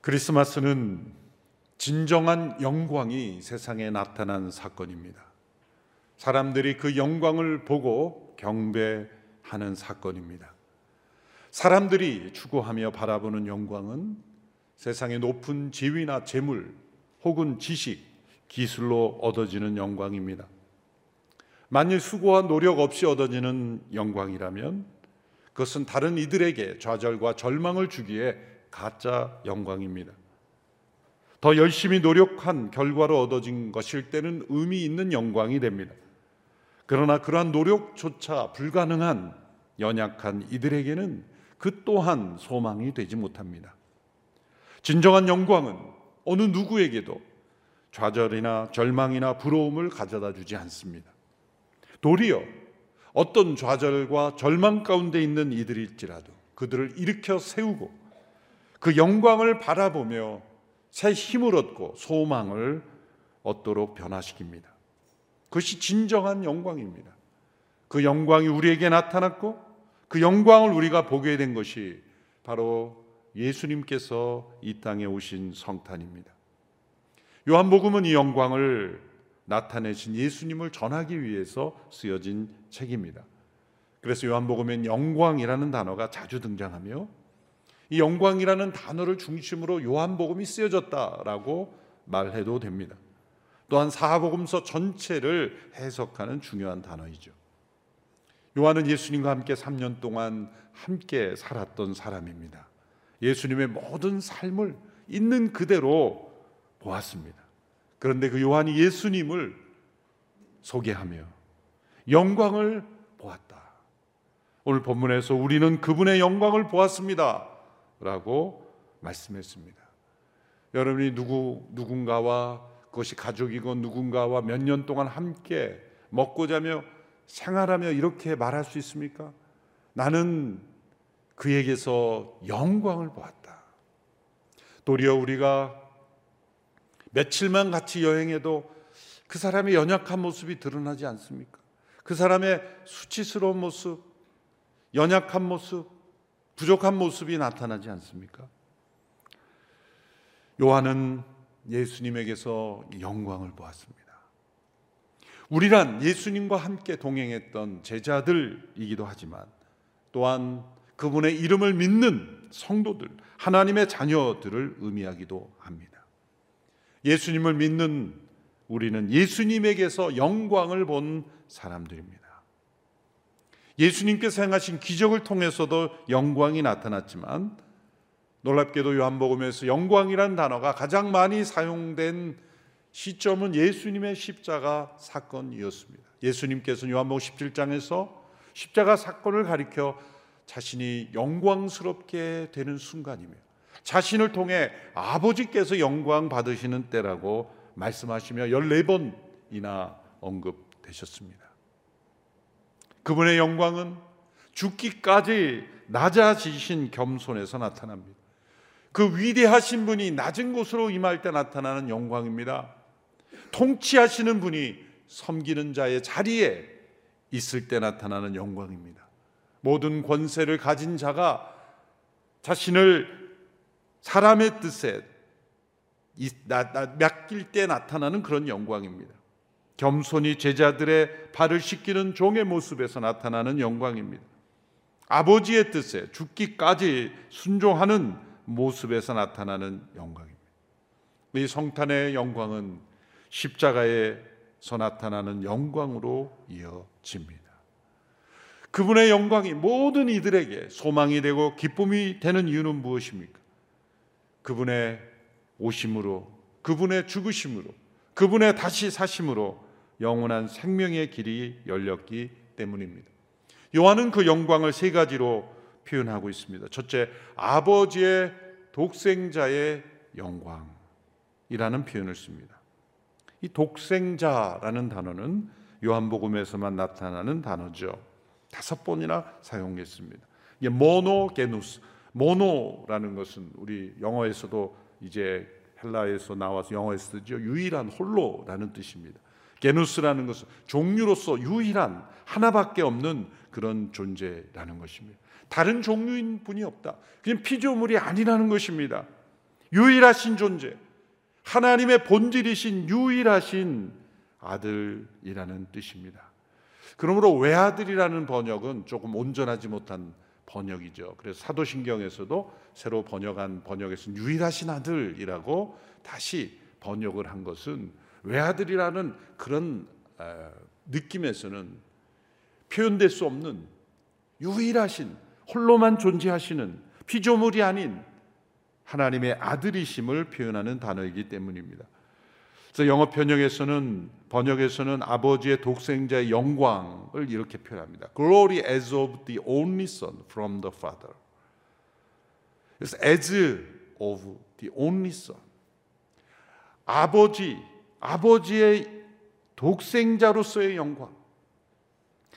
크리스마스는 진정한 영광이 세상에 나타난 사건입니다. 사람들이 그 영광을 보고 경배하는 사건입니다. 사람들이 추구하며 바라보는 영광은 세상의 높은 지위나 재물 혹은 지식, 기술로 얻어지는 영광입니다. 만일 수고와 노력 없이 얻어지는 영광이라면 그것은 다른 이들에게 좌절과 절망을 주기에 가짜 영광입니다. 더 열심히 노력한 결과로 얻어진 것일 때는 의미 있는 영광이 됩니다. 그러나 그러한 노력조차 불가능한 연약한 이들에게는 그 또한 소망이 되지 못합니다. 진정한 영광은 어느 누구에게도 좌절이나 절망이나 부러움을 가져다 주지 않습니다. 도리어 어떤 좌절과 절망 가운데 있는 이들일지라도 그들을 일으켜 세우고 그 영광을 바라보며 새 힘을 얻고 소망을 얻도록 변화시킵니다. 그것이 진정한 영광입니다. 그 영광이 우리에게 나타났고 그 영광을 우리가 보게 된 것이 바로 예수님께서 이 땅에 오신 성탄입니다. 요한복음은 이 영광을 나타내신 예수님을 전하기 위해서 쓰여진 책입니다. 그래서 요한복음엔 영광이라는 단어가 자주 등장하며 이 영광이라는 단어를 중심으로 요한복음이 쓰여졌다라고 말해도 됩니다. 또한 사복음서 전체를 해석하는 중요한 단어이죠. 요한은 예수님과 함께 3년 동안 함께 살았던 사람입니다. 예수님의 모든 삶을 있는 그대로 보았습니다. 그런데 그 요한이 예수님을 소개하며 영광을 보았다. 오늘 본문에서 우리는 그분의 영광을 보았습니다. 라고 말씀했습니다. 여러분이 누구 누군가와 그것이 가족이고 누군가와 몇 년 동안 함께 먹고 자며 생활하며 이렇게 말할 수 있습니까? 나는 그에게서 영광을 보았다. 도리어 우리가 며칠만 같이 여행해도 그 사람의 연약한 모습이 드러나지 않습니까? 그 사람의 수치스러운 모습, 연약한 모습, 부족한 모습이 나타나지 않습니까? 요한은 예수님에게서 영광을 보았습니다. 우리란 예수님과 함께 동행했던 제자들이기도 하지만 또한 그분의 이름을 믿는 성도들, 하나님의 자녀들을 의미하기도 합니다. 예수님을 믿는 우리는 예수님에게서 영광을 본 사람들입니다. 예수님께서 행하신 기적을 통해서도 영광이 나타났지만 놀랍게도 요한복음에서 영광이란 단어가 가장 많이 사용된 시점은 예수님의 십자가 사건이었습니다. 예수님께서는 요한복음 17장에서 십자가 사건을 가리켜 자신이 영광스럽게 되는 순간이며 자신을 통해 아버지께서 영광 받으시는 때라고 말씀하시며 14번이나 언급되셨습니다. 그분의 영광은 죽기까지 낮아지신 겸손에서 나타납니다. 그 위대하신 분이 낮은 곳으로 임할 때 나타나는 영광입니다. 통치하시는 분이 섬기는 자의 자리에 있을 때 나타나는 영광입니다. 모든 권세를 가진 자가 자신을 사람의 뜻에 맡길 때 나타나는 그런 영광입니다. 겸손히 제자들의 발을 씻기는 종의 모습에서 나타나는 영광입니다. 아버지의 뜻에 죽기까지 순종하는 모습에서 나타나는 영광입니다. 이 성탄의 영광은 십자가에서 나타나는 영광으로 이어집니다. 그분의 영광이 모든 이들에게 소망이 되고 기쁨이 되는 이유는 무엇입니까? 그분의 오심으로, 그분의 죽으심으로, 그분의 다시 사심으로 영원한 생명의 길이 열렸기 때문입니다. 요한은 그 영광을 세 가지로 표현하고 있습니다. 첫째, 아버지의 독생자의 영광이라는 표현을 씁니다. 이 독생자라는 단어는 요한복음에서만 나타나는 단어죠. 다섯 번이나 사용했습니다. 이게 모노게누스, 모노라는 것은 우리 영어에서도 이제 헬라에서 나와서 영어에서 쓰죠. 유일한 홀로라는 뜻입니다. 게누스라는 것은 종류로서 유일한 하나밖에 없는 그런 존재라는 것입니다. 다른 종류인 분이 없다. 그냥 피조물이 아니라는 것입니다. 유일하신 존재, 하나님의 본질이신 유일하신 아들이라는 뜻입니다. 그러므로 외아들이라는 번역은 조금 온전하지 못한 번역이죠. 그래서 사도신경에서도 새로 번역한 번역에서는 유일하신 아들이라고 다시 번역을 한 것은 외아들이라는 그런 느낌에서는 표현될 수 없는 유일하신 홀로만 존재하시는 피조물이 아닌 하나님의 아들이심을 표현하는 단어이기 때문입니다. 그래서 영어 번역에서는 번역에서는 아버지의 독생자의 영광을 이렇게 표현합니다. Glory as of the only son from the father. 그래서 as of the only son. 아버지, 아버지의 독생자로서의 영광.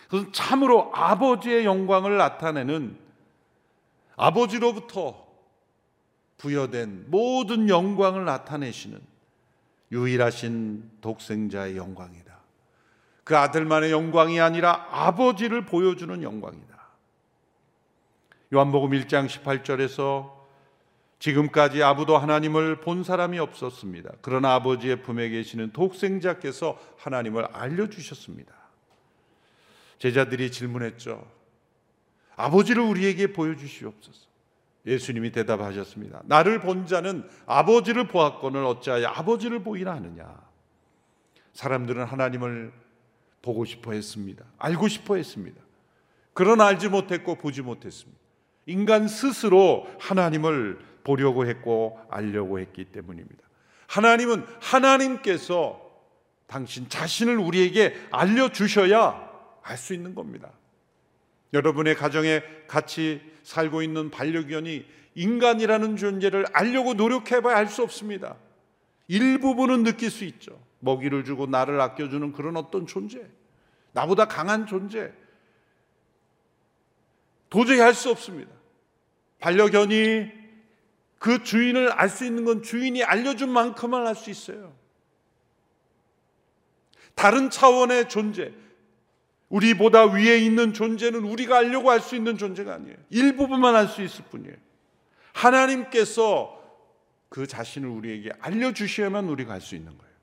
그것은 참으로 아버지의 영광을 나타내는 아버지로부터 부여된 모든 영광을 나타내시는 유일하신 독생자의 영광이다. 그 아들만의 영광이 아니라 아버지를 보여주는 영광이다. 요한복음 1장 18절에서 지금까지 아부도 하나님을 본 사람이 없었습니다. 그러나 아버지의 품에 계시는 독생자께서 하나님을 알려주셨습니다. 제자들이 질문했죠. 아버지를 우리에게 보여주시옵소서. 예수님이 대답하셨습니다. 나를 본 자는 아버지를 보았거늘 어찌하여 아버지를 보이나 하느냐. 사람들은 하나님을 보고 싶어 했습니다. 알고 싶어 했습니다. 그러나 알지 못했고 보지 못했습니다. 인간 스스로 하나님을 보려고 했고 알려고 했기 때문입니다. 하나님은 하나님께서 당신 자신을 우리에게 알려주셔야 알 수 있는 겁니다. 여러분의 가정에 같이 살고 있는 반려견이 인간이라는 존재를 알려고 노력해봐야 알 수 없습니다. 일부분은 느낄 수 있죠. 먹이를 주고 나를 아껴주는 그런 어떤 존재. 나보다 강한 존재. 도저히 할 수 없습니다. 반려견이 그 주인을 알 수 있는 건 주인이 알려준 만큼만 알 수 있어요. 다른 차원의 존재, 우리보다 위에 있는 존재는 우리가 알려고 할 수 있는 존재가 아니에요. 일부분만 알 수 있을 뿐이에요. 하나님께서 그 자신을 우리에게 알려주셔야만 우리가 알 수 있는 거예요.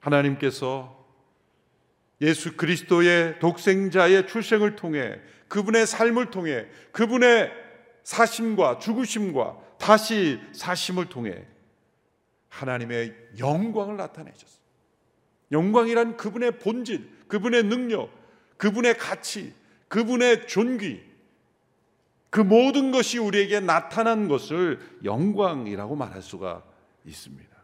하나님께서 예수 그리스도의 독생자의 출생을 통해 그분의 삶을 통해 그분의 사심과 죽으심과 다시 사심을 통해 하나님의 영광을 나타내셨어요. 영광이란 그분의 본질, 그분의 능력, 그분의 가치, 그분의 존귀, 그 모든 것이 우리에게 나타난 것을 영광이라고 말할 수가 있습니다.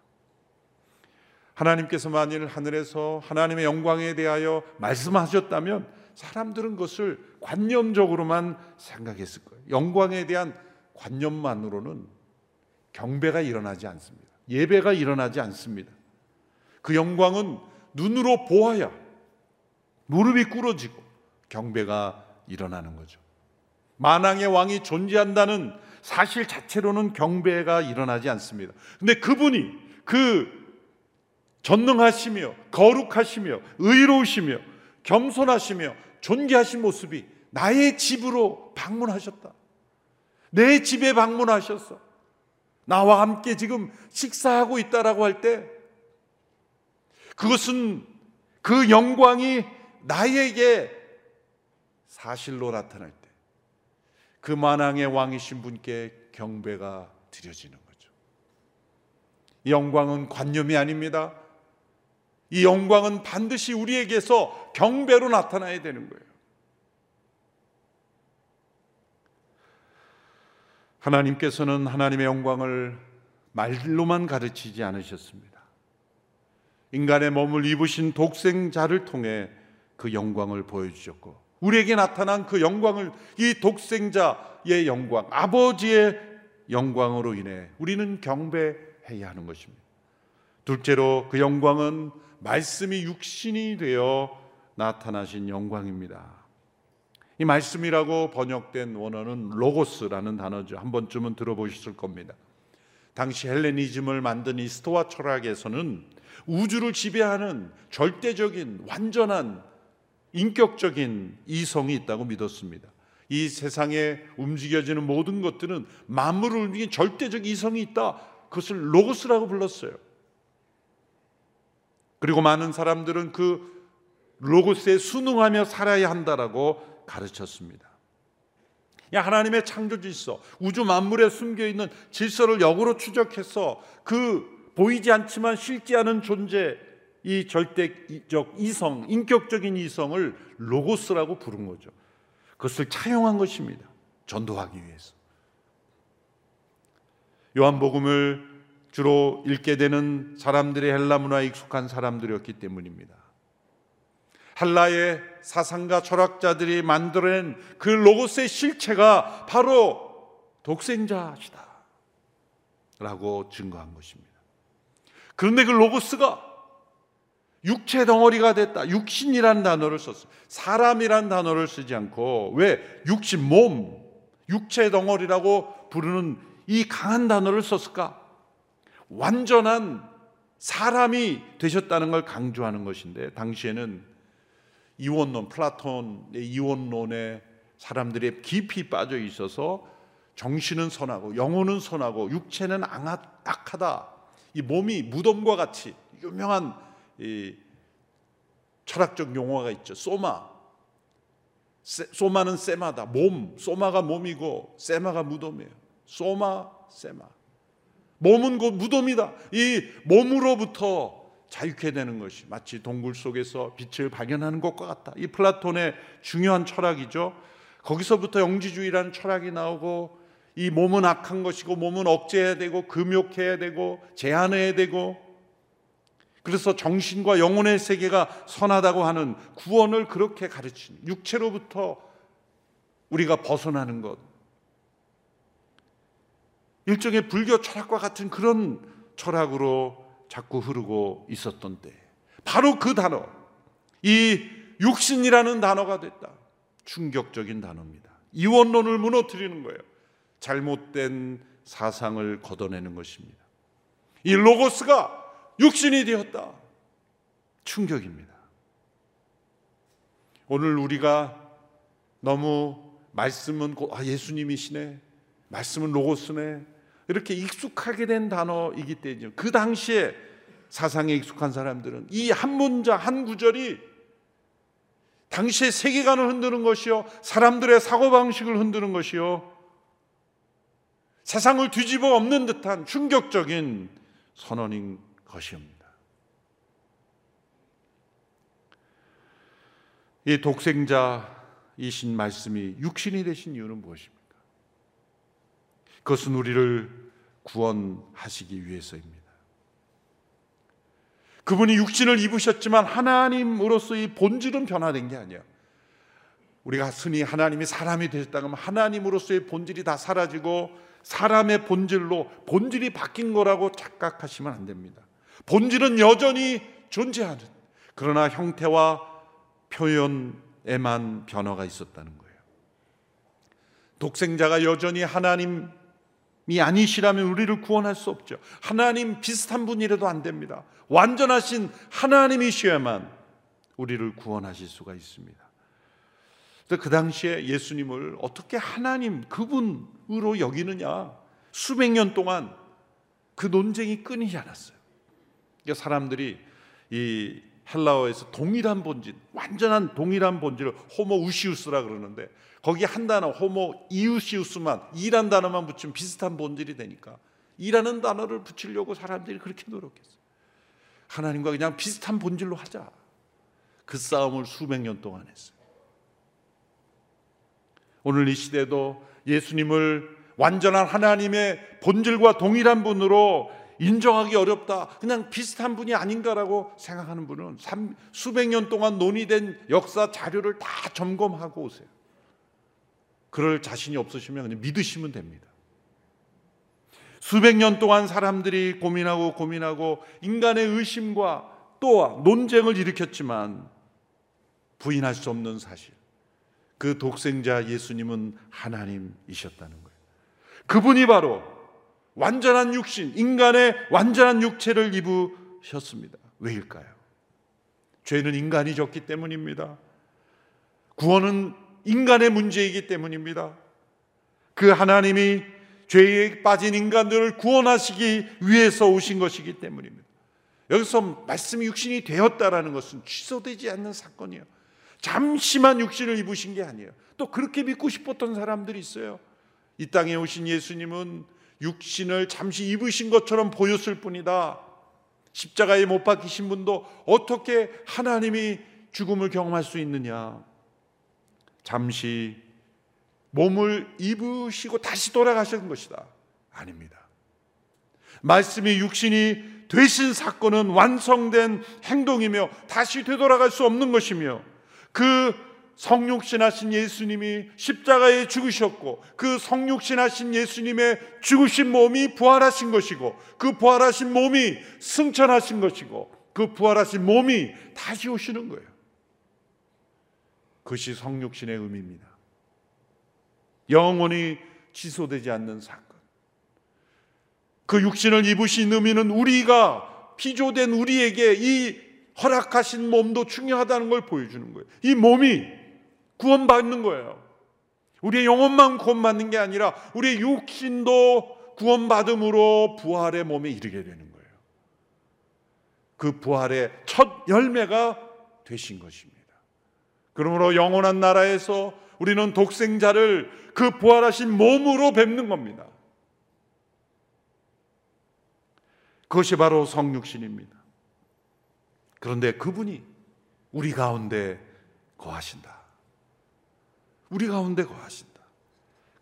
하나님께서 만일 하늘에서 하나님의 영광에 대하여 말씀하셨다면 사람들은 그것을 관념적으로만 생각했을 거예요. 영광에 대한 관념만으로는 경배가 일어나지 않습니다. 예배가 일어나지 않습니다. 그 영광은 눈으로 보아야 무릎이 꿇어지고 경배가 일어나는 거죠. 만왕의 왕이 존재한다는 사실 자체로는 경배가 일어나지 않습니다. 근데 그분이 그 전능하시며 거룩하시며 의로우시며 겸손하시며 존귀하신 모습이 나의 집으로 방문하셨다. 내 집에 방문하셨어. 나와 함께 지금 식사하고 있다라고 할 때 그것은 그 영광이 나에게 사실로 나타날 때 그 만왕의 왕이신 분께 경배가 드려지는 거죠. 영광은 관념이 아닙니다. 이 영광은 반드시 우리에게서 경배로 나타나야 되는 거예요. 하나님께서는 하나님의 영광을 말로만 가르치지 않으셨습니다. 인간의 몸을 입으신 독생자를 통해 그 영광을 보여주셨고, 우리에게 나타난 그 영광을 이 독생자의 영광, 아버지의 영광으로 인해 우리는 경배해야 하는 것입니다. 둘째로 그 영광은 말씀이 육신이 되어 나타나신 영광입니다. 이 말씀이라고 번역된 원어는 로고스라는 단어죠. 한 번쯤은 들어보셨을 겁니다. 당시 헬레니즘을 만든 이 스토아 철학에서는 우주를 지배하는 절대적인 완전한 인격적인 이성이 있다고 믿었습니다. 이 세상에 움직여지는 모든 것들은 만물을 움직인 절대적 이성이 있다. 그것을 로고스라고 불렀어요. 그리고 많은 사람들은 그 로고스에 순응하며 살아야 한다라고 가르쳤습니다. 야 하나님의 창조 질서, 우주 만물에 숨겨 있는 질서를 역으로 추적해서 그 보이지 않지만 않은 존재 이 절대적 이성, 인격적인 이성을 로고스라고 부른 거죠. 그것을 차용한 것입니다. 전도하기 위해서. 요한복음을 주로 읽게 되는 사람들의 헬라 문화에 익숙한 사람들이었기 때문입니다. 헬라의 사상가 철학자들이 만들어낸 그 로고스의 실체가 바로 독생자시다. 라고 증거한 것입니다. 그런데 그 로고스가 육체 덩어리가 됐다. 육신이라는 단어를 썼어요. 사람이란 단어를 쓰지 않고 왜 육신 몸, 육체 덩어리라고 부르는 이 강한 단어를 썼을까? 완전한 사람이 되셨다는 걸 강조하는 것인데 당시에는 이원론 플라톤의 이원론에 사람들이 깊이 빠져 있어서 정신은 선하고 영혼은 선하고 육체는 악하다. 이 몸이 무덤과 같이 유명한 이 철학적 용어가 있죠. 소마. 소마는 세마다. 몸. 소마가 몸이고 세마가 무덤이에요. 소마, 세마. 몸은 곧 무덤이다. 이 몸으로부터 자유케 되는 것이 마치 동굴 속에서 빛을 발견하는 것과 같다. 이 플라톤의 중요한 철학이죠. 거기서부터 영지주의라는 철학이 나오고 이 몸은 악한 것이고 몸은 억제해야 되고 금욕해야 되고 제한해야 되고 그래서 정신과 영혼의 세계가 선하다고 하는 구원을 그렇게 가르친 육체로부터 우리가 벗어나는 것. 일종의 불교 철학과 같은 그런 철학으로 자꾸 흐르고 있었던 때. 바로 그 단어. 이 육신이라는 단어가 됐다. 충격적인 단어입니다. 이원론을 무너뜨리는 거예요. 잘못된 사상을 걷어내는 것입니다. 이 로고스가 육신이 되었다. 충격입니다. 오늘 우리가 너무 말씀은 아, 예수님이시네. 말씀은 로고스네. 이렇게 익숙하게 된 단어이기 때문에 그 당시에 사상에 익숙한 사람들은 이 한 문장 한 구절이 당시의 세계관을 흔드는 것이요 사람들의 사고방식을 흔드는 것이요 세상을 뒤집어 엎는 듯한 충격적인 선언인 것입니다. 이 독생자이신 말씀이 육신이 되신 이유는 무엇입니까? 그것은 우리를 구원하시기 위해서입니다. 그분이 육신을 입으셨지만 하나님으로서의 본질은 변화된 게 아니야. 우리가 흔히 하나님이 사람이 되셨다 면 하나님으로서의 본질이 다 사라지고 사람의 본질로 본질이 바뀐 거라고 착각하시면 안 됩니다. 본질은 여전히 존재하는 그러나 형태와 표현에만 변화가 있었다는 거예요. 독생자가 여전히 하나님 이 아니시라면 우리를 구원할 수 없죠. 하나님 비슷한 분이라도 안 됩니다. 완전하신 하나님이셔야만 우리를 구원하실 수가 있습니다. 그 당시에 예수님을 어떻게 하나님 그분으로 여기느냐 수백 년 동안 그 논쟁이 끊이지 않았어요. 그러니까 사람들이 이 헬라어에서 동일한 본질, 완전한 동일한 본질을 호모 우시우스라 그러는데 거기 한 단어 호모 이우시우스만 이란 단어만 붙이면 비슷한 본질이 되니까 이라는 단어를 붙이려고 사람들이 그렇게 노력했어요. 하나님과 그냥 비슷한 본질로 하자. 그 싸움을 수백 년 동안 했어요. 오늘 이 시대도 예수님을 완전한 하나님의 본질과 동일한 분으로 인정하기 어렵다. 그냥 비슷한 분이 아닌가라고 생각하는 분은 수백 년 동안 논의된 역사 자료를 다 점검하고 오세요. 그럴 자신이 없으시면 그냥 믿으시면 됩니다. 수백 년 동안 사람들이 고민하고 고민하고 인간의 의심과 또 논쟁을 일으켰지만 부인할 수 없는 사실. 그 독생자 예수님은 하나님이셨다는 거예요. 그분이 바로 완전한 육신, 인간의 완전한 육체를 입으셨습니다. 왜일까요? 죄는 인간이 졌기 때문입니다. 구원은 인간의 문제이기 때문입니다. 그 하나님이 죄에 빠진 인간들을 구원하시기 위해서 오신 것이기 때문입니다. 여기서 말씀이 육신이 되었다라는 것은 취소되지 않는 사건이에요. 잠시만 육신을 입으신 게 아니에요. 또 그렇게 믿고 싶었던 사람들이 있어요. 이 땅에 오신 예수님은 육신을 잠시 입으신 것처럼 보였을 뿐이다. 십자가에 못 박히신 분도 어떻게 하나님이 죽음을 경험할 수 있느냐? 잠시 몸을 입으시고 다시 돌아가신 것이다. 아닙니다. 말씀이 육신이 되신 사건은 완성된 행동이며 다시 되돌아갈 수 없는 것이며 그 성육신하신 예수님이 십자가에 죽으셨고 그 성육신하신 예수님의 죽으신 몸이 부활하신 것이고 그 부활하신 몸이 승천하신 것이고 그 부활하신 몸이 다시 오시는 거예요. 그것이 성육신의 의미입니다. 영원히 취소되지 않는 사건. 그 육신을 입으신 의미는 우리가 피조된 우리에게 이 허락하신 몸도 중요하다는 걸 보여주는 거예요. 이 몸이 구원받는 거예요. 우리의 영혼만 구원받는 게 아니라 우리의 육신도 구원받음으로 부활의 몸에 이르게 되는 거예요. 그 부활의 첫 열매가 되신 것입니다. 그러므로 영원한 나라에서 우리는 독생자를 그 부활하신 몸으로 뵙는 겁니다. 그것이 바로 성육신입니다. 그런데 그분이 우리 가운데 거하신다. 우리 가운데 거하신다.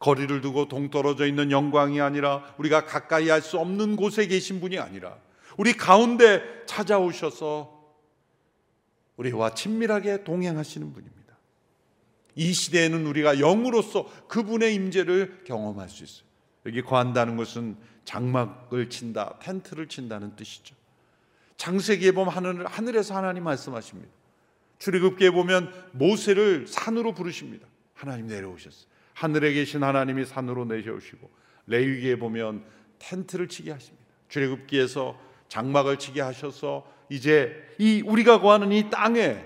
거리를 두고 동떨어져 있는 영광이 아니라 우리가 가까이 할 수 없는 곳에 계신 분이 아니라 우리 가운데 찾아오셔서 우리와 친밀하게 동행하시는 분입니다. 이 시대에는 우리가 영으로서 그분의 임재를 경험할 수 있어요. 여기 거한다는 것은 장막을 친다, 텐트를 친다는 뜻이죠. 창세기에 보면 하늘, 하늘에서 하나님 말씀하십니다. 출애굽기에 보면 모세를 산으로 부르십니다. 하나님 내려오셨어요. 하늘에 계신 하나님이 산으로 내려오시고 레위기에 보면 텐트를 치게 하십니다. 출애굽기에서 장막을 치게 하셔서 이제 이 우리가 거하는 이 땅에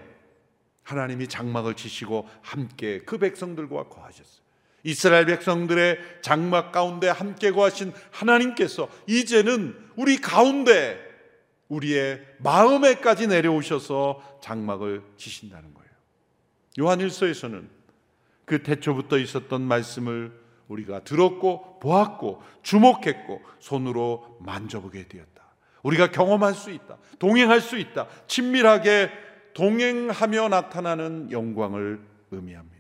하나님이 장막을 치시고 함께 그 백성들과 거하셨어요. 이스라엘 백성들의 장막 가운데 함께 거하신 하나님께서 이제는 우리 가운데 우리의 마음에까지 내려오셔서 장막을 치신다는 거예요. 요한일서에서는 그 태초부터 있었던 말씀을 우리가 들었고 보았고 주목했고 손으로 만져보게 되었다. 우리가 경험할 수 있다. 동행할 수 있다. 친밀하게 동행하며 나타나는 영광을 의미합니다.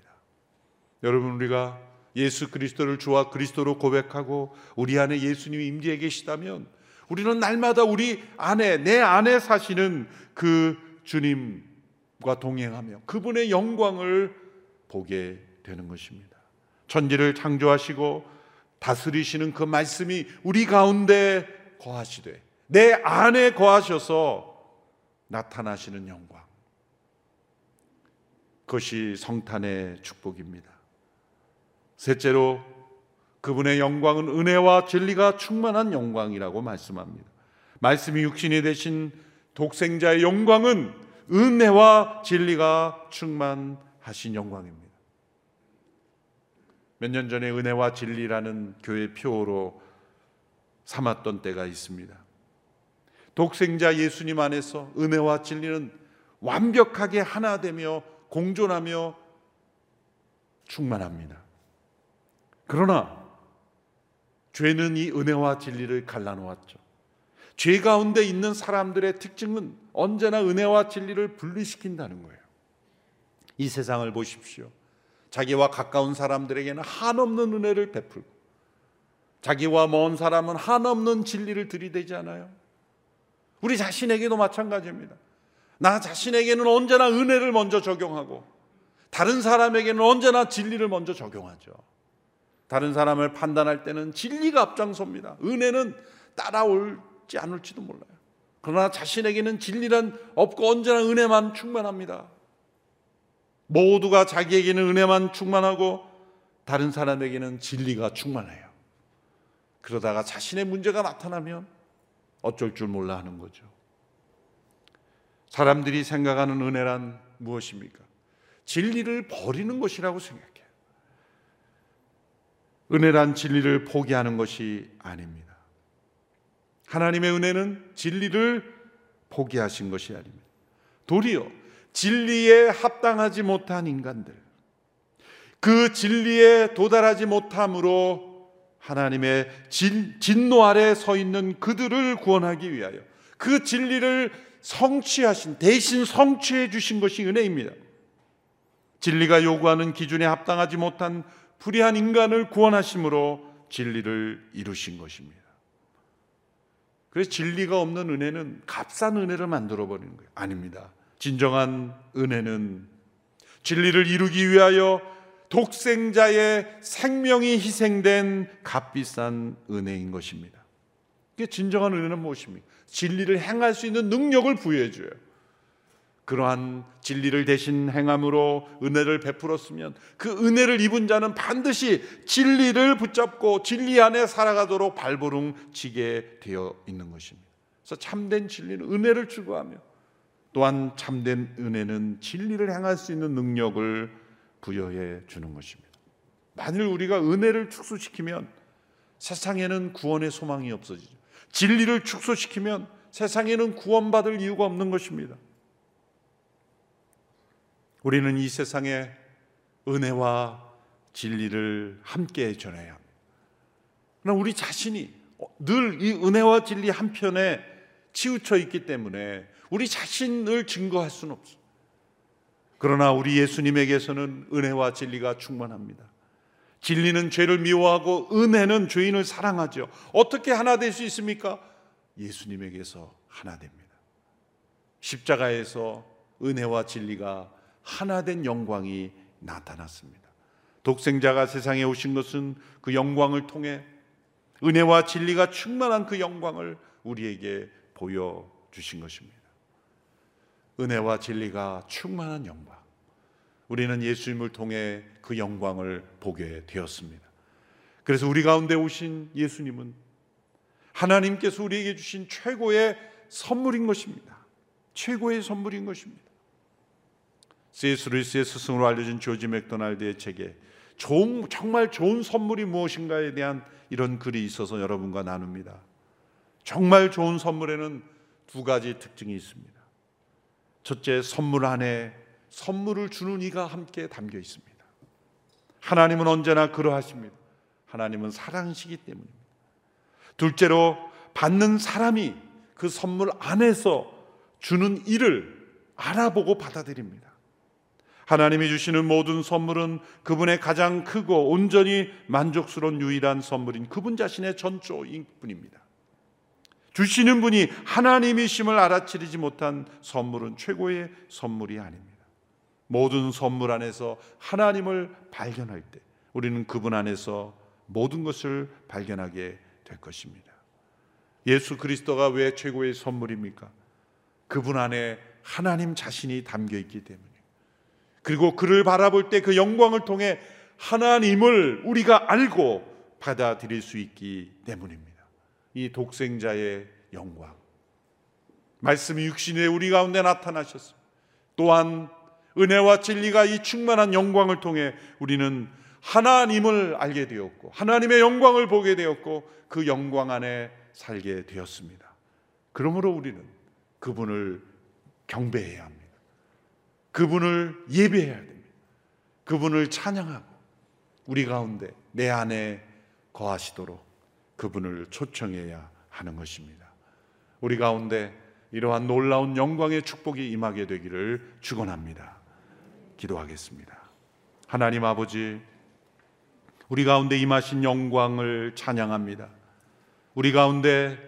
여러분 우리가 예수 그리스도를 주와 그리스도로 고백하고 우리 안에 예수님이 임재해 계시다면 우리는 날마다 우리 안에 내 안에 사시는 그 주님과 동행하며 그분의 영광을 보게 되는 것입니다. 천지를 창조하시고 다스리시는 그 말씀이 우리 가운데 거하시되 내 안에 거하셔서 나타나시는 영광. 그것이 성탄의 축복입니다. 셋째로 그분의 영광은 은혜와 진리가 충만한 영광이라고 말씀합니다. 말씀이 육신이 되신 독생자의 영광은 은혜와 진리가 충만하신 영광입니다. 몇 년 전에 은혜와 진리라는 교회 표어로 삼았던 때가 있습니다. 독생자 예수님 안에서 은혜와 진리는 완벽하게 하나 되며 공존하며 충만합니다. 그러나 죄는 이 은혜와 진리를 갈라놓았죠. 죄 가운데 있는 사람들의 특징은 언제나 은혜와 진리를 분리시킨다는 거예요. 이 세상을 보십시오. 자기와 가까운 사람들에게는 한없는 은혜를 베풀고 자기와 먼 사람은 한없는 진리를 들이대지 않아요. 우리 자신에게도 마찬가지입니다. 나 자신에게는 언제나 은혜를 먼저 적용하고 다른 사람에게는 언제나 진리를 먼저 적용하죠. 다른 사람을 판단할 때는 진리가 앞장섭니다. 은혜는 따라올지 않을지도 몰라요. 그러나 자신에게는 진리란 없고 언제나 은혜만 충만합니다. 모두가 자기에게는 은혜만 충만하고 다른 사람에게는 진리가 충만해요. 그러다가 자신의 문제가 나타나면 어쩔 줄 몰라 하는 거죠. 사람들이 생각하는 은혜란 무엇입니까? 진리를 버리는 것이라고 생각해요. 은혜란 진리를 포기하는 것이 아닙니다. 하나님의 은혜는 진리를 포기하신 것이 아닙니다. 도리어 진리에 합당하지 못한 인간들, 그 진리에 도달하지 못함으로 하나님의 진, 진노 아래 서 있는 그들을 구원하기 위하여 그 진리를 성취하신 대신 성취해 주신 것이 은혜입니다. 진리가 요구하는 기준에 합당하지 못한 불의한 인간을 구원하심으로 진리를 이루신 것입니다. 그래서 진리가 없는 은혜는 값싼 은혜를 만들어 버리는 거예요. 아닙니다. 진정한 은혜는 진리를 이루기 위하여 독생자의 생명이 희생된 값비싼 은혜인 것입니다. 이게 진정한 은혜는 무엇입니까? 진리를 행할 수 있는 능력을 부여해 줘요. 그러한 진리를 대신 행함으로 은혜를 베풀었으면 그 은혜를 입은 자는 반드시 진리를 붙잡고 진리 안에 살아가도록 발버둥 치게 되어 있는 것입니다. 그래서 참된 진리는 은혜를 추구하며 또한 참된 은혜는 진리를 행할 수 있는 능력을 부여해 주는 것입니다. 만일 우리가 은혜를 축소시키면 세상에는 구원의 소망이 없어지죠. 진리를 축소시키면 세상에는 구원받을 이유가 없는 것입니다. 우리는 이 세상에 은혜와 진리를 함께 전해야 합니다. 우리 자신이 늘 이 은혜와 진리 한편에 치우쳐 있기 때문에 우리 자신을 증거할 수는 없어. 그러나 우리 예수님에게서는 은혜와 진리가 충만합니다. 진리는 죄를 미워하고 은혜는 죄인을 사랑하죠. 어떻게 하나 될 수 있습니까? 예수님에게서 하나 됩니다. 십자가에서 은혜와 진리가 하나 된 영광이 나타났습니다. 독생자가 세상에 오신 것은 그 영광을 통해 은혜와 진리가 충만한 그 영광을 우리에게 보여 주신 것입니다. 은혜와 진리가 충만한 영광. 우리는 예수님을 통해 그 영광을 보게 되었습니다. 그래서 우리 가운데 오신 예수님은 하나님께서 우리에게 주신 최고의 선물인 것입니다. 최고의 선물인 것입니다. C.S. 루이스의 스승으로 알려진 조지 맥도날드의 책에 좋은, 정말 좋은 선물이 무엇인가에 대한 이런 글이 있어서 여러분과 나눕니다. 정말 좋은 선물에는 두 가지 특징이 있습니다. 첫째, 선물 안에 선물을 주는 이가 함께 담겨 있습니다. 하나님은 언제나 그러하십니다. 하나님은 사랑이시기 때문입니다. 둘째로, 받는 사람이 그 선물 안에서 주는 일을 알아보고 받아들입니다. 하나님이 주시는 모든 선물은 그분의 가장 크고 온전히 만족스러운 유일한 선물인 그분 자신의 전조인 뿐입니다. 주시는 분이 하나님이심을 알아차리지 못한 선물은 최고의 선물이 아닙니다. 모든 선물 안에서 하나님을 발견할 때 우리는 그분 안에서 모든 것을 발견하게 될 것입니다. 예수 그리스도가 왜 최고의 선물입니까? 그분 안에 하나님 자신이 담겨 있기 때문에 그리고 그를 바라볼 때 그 영광을 통해 하나님을 우리가 알고 받아들일 수 있기 때문입니다. 이 독생자의 영광. 말씀이 육신에 우리 가운데 나타나셨습니다. 또한 은혜와 진리가 이 충만한 영광을 통해 우리는 하나님을 알게 되었고 하나님의 영광을 보게 되었고 그 영광 안에 살게 되었습니다. 그러므로 우리는 그분을 경배해야 합니다. 그분을 예배해야 됩니다. 그분을 찬양하고 우리 가운데 내 안에 거하시도록 그분을 초청해야 하는 것입니다. 우리 가운데 이러한 놀라운 영광의 축복이 임하게 되기를 축원합니다. 기도하겠습니다. 하나님 아버지 우리 가운데 임하신 영광을 찬양합니다. 우리 가운데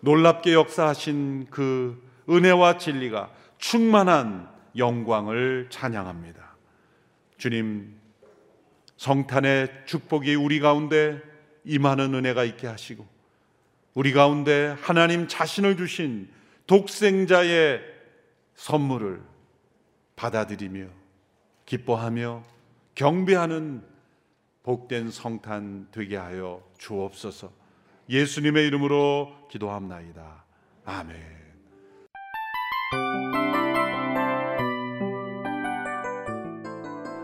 놀랍게 역사하신 그 은혜와 진리가 충만한 영광을 찬양합니다. 주님, 성탄의 축복이 우리 가운데 임하는 은혜가 있게 하시고, 우리 가운데 하나님 자신을 주신 독생자의 선물을 받아들이며 기뻐하며 경배하는 복된 성탄 되게 하여 주옵소서. 예수님의 이름으로 기도합나이다. 아멘.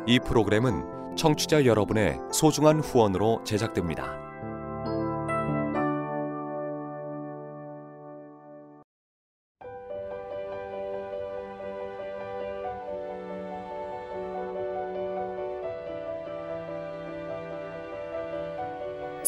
이 프로그램은 청취자 여러분의 소중한 후원으로 제작됩니다.